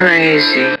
Crazy.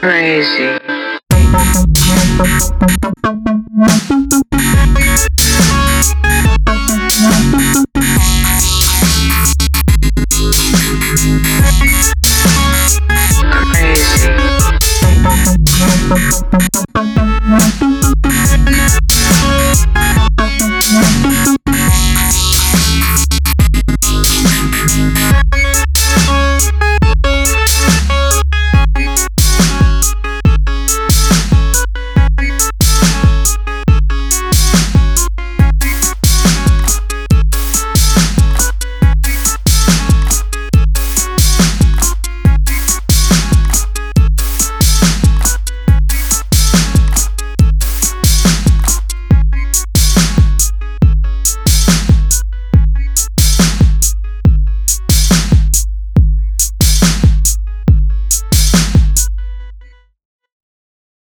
crazy.